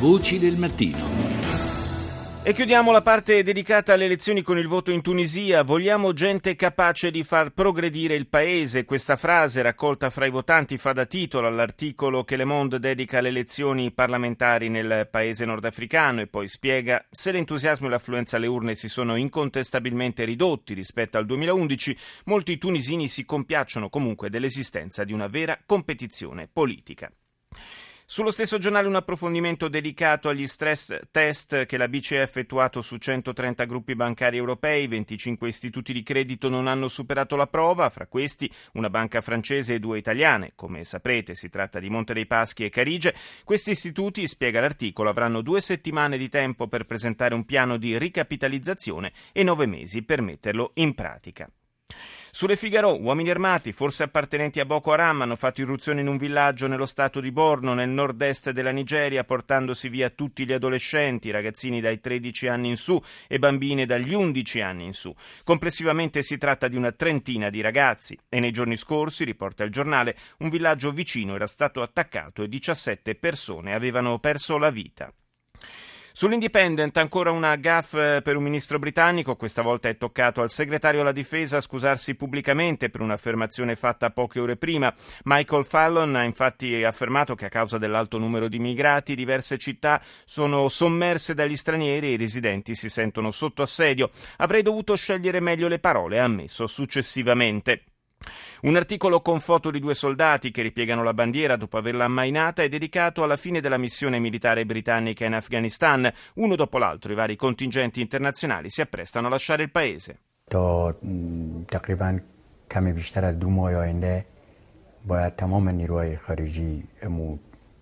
Voci del mattino. E chiudiamo la parte dedicata alle elezioni con il voto in Tunisia. Vogliamo gente capace di far progredire il paese. Questa frase raccolta fra i votanti fa da titolo all'articolo che Le Monde dedica alle elezioni parlamentari nel paese nordafricano e poi spiega se l'entusiasmo e l'affluenza alle urne si sono incontestabilmente ridotti rispetto al 2011, molti tunisini si compiacciono comunque dell'esistenza di una vera competizione politica. Sullo stesso giornale un approfondimento dedicato agli stress test che la BCE ha effettuato su 130 gruppi bancari europei, 25 istituti di credito non hanno superato la prova, fra questi una banca francese e due italiane. Come saprete si tratta di Monte dei Paschi e Carige. Questi istituti, spiega l'articolo, avranno due settimane di tempo per presentare un piano di ricapitalizzazione e nove mesi per metterlo in pratica. Sulle Figaro, uomini armati, forse appartenenti a Boko Haram, hanno fatto irruzione in un villaggio nello stato di Borno, nel nord-est della Nigeria, portandosi via tutti gli adolescenti, ragazzini dai 13 anni in su e bambine dagli 11 anni in su. Complessivamente si tratta di una trentina di ragazzi e nei giorni scorsi, riporta il giornale, un villaggio vicino era stato attaccato e 17 persone avevano perso la vita. Sull'Independent ancora una gaffe eh, per un ministro britannico, questa volta è toccato al segretario alla difesa scusarsi pubblicamente per un'affermazione fatta poche ore prima. Michael Fallon ha infatti affermato che a causa dell'alto numero di migrati diverse città sono sommerse dagli stranieri e i residenti si sentono sotto assedio. Avrei dovuto scegliere meglio le parole, ha ammesso successivamente. Un articolo con foto di due soldati che ripiegano la bandiera dopo averla ammainata è dedicato alla fine della missione militare britannica in Afghanistan. Uno dopo l'altro i vari contingenti internazionali si apprestano a lasciare il paese. باید تمام نیروهای خارجی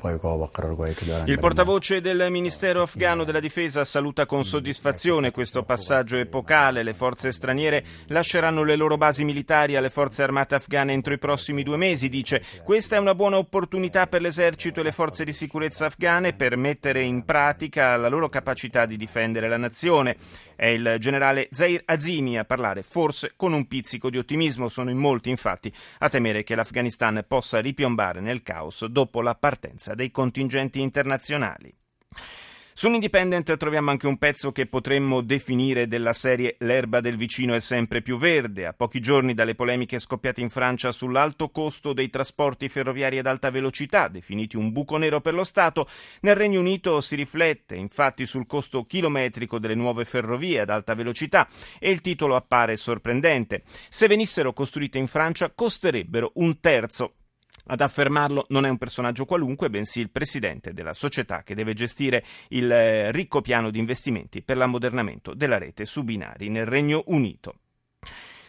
il portavoce del Ministero afghano della difesa saluta con soddisfazione questo passaggio epocale. Le forze straniere lasceranno le loro basi militari alle forze armate afghane entro i prossimi due mesi. Dice questa è una buona opportunità per l'esercito e le forze di sicurezza afghane per mettere in pratica la loro capacità di difendere la nazione. È il generale Zair Azimi a parlare, forse con un pizzico di ottimismo. Sono in molti, infatti, a temere che l'Afghanistan possa ripiombare nel caos dopo la partenza dei contingenti internazionali. Sull'Independent troviamo anche un pezzo che potremmo definire della serie L'erba del vicino è sempre più verde. A pochi giorni dalle polemiche scoppiate in Francia sull'alto costo dei trasporti ferroviari ad alta velocità, definiti un buco nero per lo Stato, nel Regno Unito si riflette infatti sul costo chilometrico delle nuove ferrovie ad alta velocità e il titolo appare sorprendente. Se venissero costruite in Francia costerebbero un terzo ad affermarlo non è un personaggio qualunque, bensì il presidente della società che deve gestire il eh, ricco piano di investimenti per l'ammodernamento della rete su binari nel Regno Unito.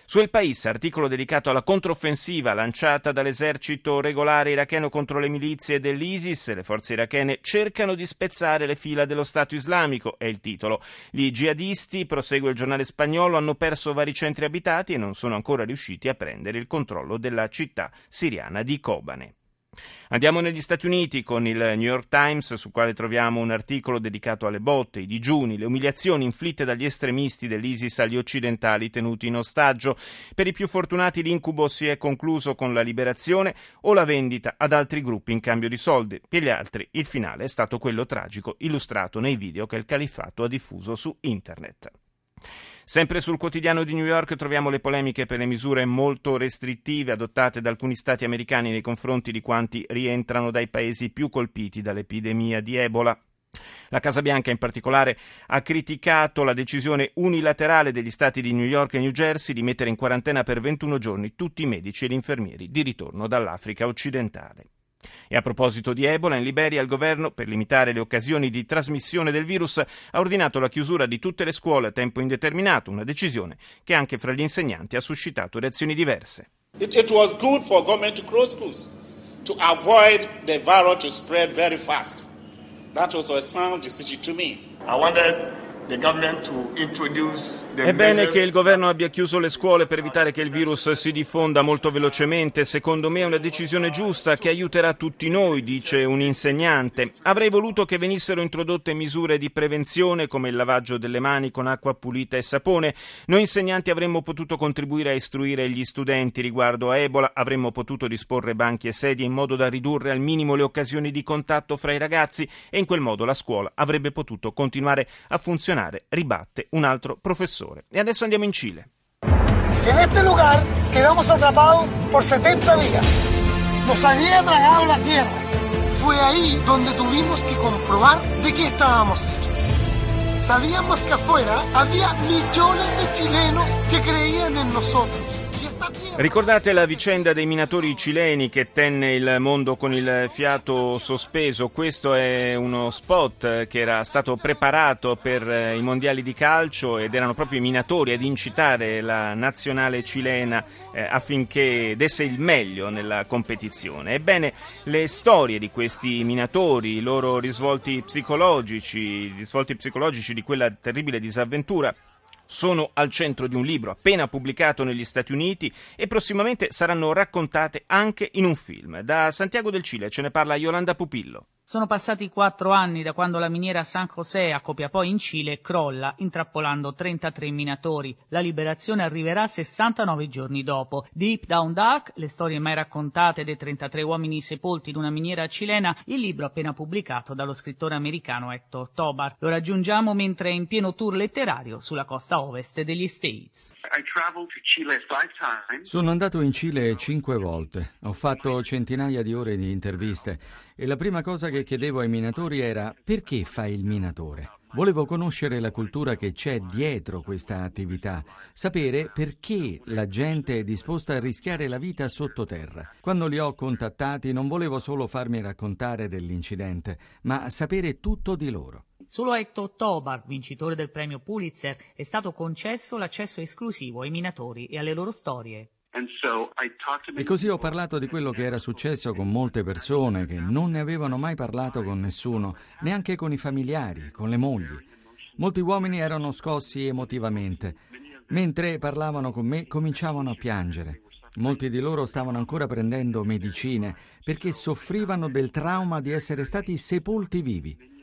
Su El País, articolo dedicato alla controffensiva lanciata dall'esercito regolare iracheno contro le milizie dell'ISIS, le forze irachene cercano di spezzare le fila dello Stato islamico, è il titolo. Gli jihadisti, prosegue il giornale spagnolo, hanno perso vari centri abitati e non sono ancora riusciti a prendere il controllo della città siriana di Kobane. Andiamo negli Stati Uniti con il New York Times, sul quale troviamo un articolo dedicato alle botte, i digiuni, le umiliazioni inflitte dagli estremisti dell'ISIS agli occidentali tenuti in ostaggio. Per i più fortunati l'incubo si è concluso con la liberazione o la vendita ad altri gruppi in cambio di soldi. Per gli altri il finale è stato quello tragico illustrato nei video che il califfato ha diffuso su internet. Sempre sul quotidiano di New York troviamo le polemiche per le misure molto restrittive adottate da alcuni stati americani nei confronti di quanti rientrano dai paesi più colpiti dall'epidemia di Ebola. La Casa Bianca in particolare ha criticato la decisione unilaterale degli stati di New York e New Jersey di mettere in quarantena per 21 giorni tutti i medici e gli infermieri di ritorno dall'Africa occidentale. E a proposito di Ebola, in Liberia il governo, per limitare le occasioni di trasmissione del virus, ha ordinato la chiusura di tutte le scuole a tempo indeterminato, una decisione che anche fra gli insegnanti ha suscitato reazioni diverse. It, it was good for government to close schools to avoid the virus to spread very fast. That was a sound decision to me. I wanted È bene che il governo abbia chiuso le scuole per evitare che il virus si diffonda molto velocemente. Secondo me è una decisione giusta che aiuterà tutti noi, dice un insegnante. Avrei voluto che venissero introdotte misure di prevenzione come il lavaggio delle mani con acqua pulita e sapone. Noi insegnanti avremmo potuto contribuire a istruire gli studenti riguardo a Ebola, avremmo potuto disporre banchi e sedie in modo da ridurre al minimo le occasioni di contatto fra i ragazzi e in quel modo la scuola avrebbe potuto continuare a funzionare funcionare, ribatte un altro professore. E adesso andiamo in Cile. En este lugar quedamos atrapados por 70 días. Nos había tragado la tierra. Fue ahí donde tuvimos que comprobar de qué estábamos hechos. Sabíamos que afuera había millones de chilenos que creían en nosotros. Ricordate la vicenda dei minatori cileni che tenne il mondo con il fiato sospeso? Questo è uno spot che era stato preparato per i mondiali di calcio ed erano proprio i minatori ad incitare la nazionale cilena eh, affinché desse il meglio nella competizione. Ebbene, le storie di questi minatori, i loro risvolti psicologici, i risvolti psicologici di quella terribile disavventura sono al centro di un libro appena pubblicato negli Stati Uniti e prossimamente saranno raccontate anche in un film. Da Santiago del Cile ce ne parla Yolanda Pupillo. Sono passati quattro anni da quando la miniera San José a Copiapò in Cile crolla, intrappolando 33 minatori. La liberazione arriverà 69 giorni dopo. Deep Down Dark, le storie mai raccontate dei 33 uomini sepolti in una miniera cilena, il libro appena pubblicato dallo scrittore americano Hector Tobar. Lo raggiungiamo mentre è in pieno tour letterario sulla costa ovest degli States. Sono andato in Cile cinque volte. Ho fatto centinaia di ore di interviste e la prima cosa che chiedevo ai minatori era perché fai il minatore? Volevo conoscere la cultura che c'è dietro questa attività, sapere perché la gente è disposta a rischiare la vita sottoterra. Quando li ho contattati non volevo solo farmi raccontare dell'incidente, ma sapere tutto di loro. Solo a Hector Tobar, vincitore del premio Pulitzer, è stato concesso l'accesso esclusivo ai minatori e alle loro storie. E così ho parlato di quello che era successo con molte persone che non ne avevano mai parlato con nessuno, neanche con i familiari, con le mogli. Molti uomini erano scossi emotivamente. Mentre parlavano con me cominciavano a piangere. Molti di loro stavano ancora prendendo medicine perché soffrivano del trauma di essere stati sepolti vivi.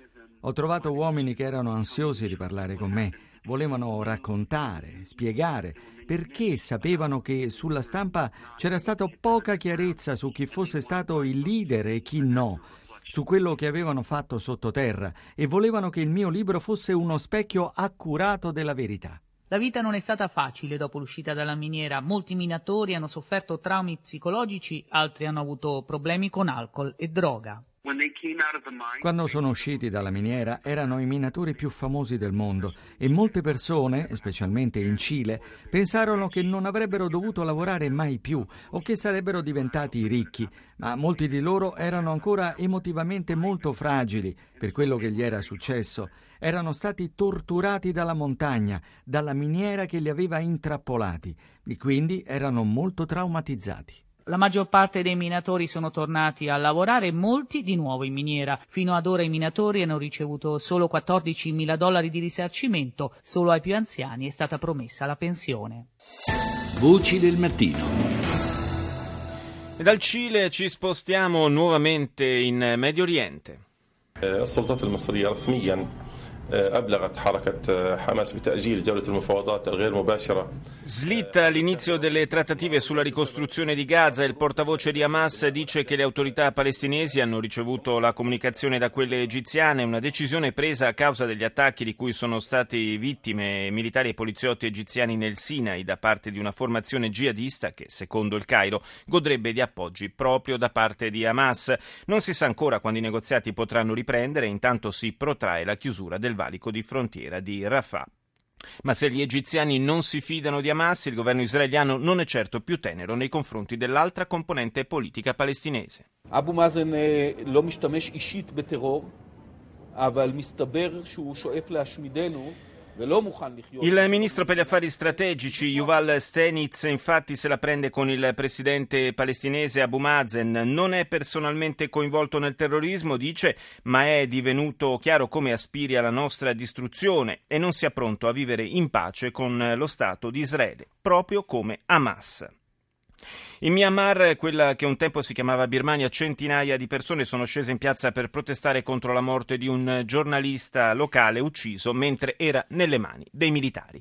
Ho trovato uomini che erano ansiosi di parlare con me volevano raccontare, spiegare, perché sapevano che sulla stampa c'era stata poca chiarezza su chi fosse stato il leader e chi no, su quello che avevano fatto sottoterra e volevano che il mio libro fosse uno specchio accurato della verità. La vita non è stata facile dopo l'uscita dalla miniera. Molti minatori hanno sofferto traumi psicologici, altri hanno avuto problemi con alcol e droga. Quando sono usciti dalla miniera erano i minatori più famosi del mondo e molte persone, specialmente in Cile, pensarono che non avrebbero dovuto lavorare mai più o che sarebbero diventati ricchi, ma molti di loro erano ancora emotivamente molto fragili per quello che gli era successo. Erano stati torturati dalla montagna, dalla miniera che li aveva intrappolati e quindi erano molto traumatizzati. La maggior parte dei minatori sono tornati a lavorare, molti di nuovo in miniera. Fino ad ora i minatori hanno ricevuto solo 14 mila dollari di risarcimento, solo ai più anziani è stata promessa la pensione. Voci del mattino. E dal Cile ci spostiamo nuovamente in Medio Oriente. السلطات المصرية رسميا أبلغت حركة حماس بتأجيل جولة المفاوضات الغير مباشرة Slitta l'inizio delle trattative sulla ricostruzione di Gaza. Il portavoce di Hamas dice che le autorità palestinesi hanno ricevuto la comunicazione da quelle egiziane, una decisione presa a causa degli attacchi di cui sono stati vittime militari e poliziotti egiziani nel Sinai da parte di una formazione jihadista che, secondo il Cairo, godrebbe di appoggi proprio da parte di Hamas. Non si sa ancora quando i negoziati potranno riprendere, intanto si protrae la chiusura del valico di frontiera di Rafah. Ma se gli egiziani non si fidano di Hamas, il governo israeliano non è certo più tenero nei confronti dell'altra componente politica palestinese. אבו מאזן לא משתמש אישית בטרור, אבל מסתבר שהוא שואף להשמידנו il ministro per gli affari strategici Yuval Stenitz infatti se la prende con il presidente palestinese Abu Mazen, non è personalmente coinvolto nel terrorismo, dice, ma è divenuto chiaro come aspiri alla nostra distruzione e non sia pronto a vivere in pace con lo Stato di Israele, proprio come Hamas. In Myanmar, quella che un tempo si chiamava Birmania, centinaia di persone sono scese in piazza per protestare contro la morte di un giornalista locale ucciso mentre era nelle mani dei militari.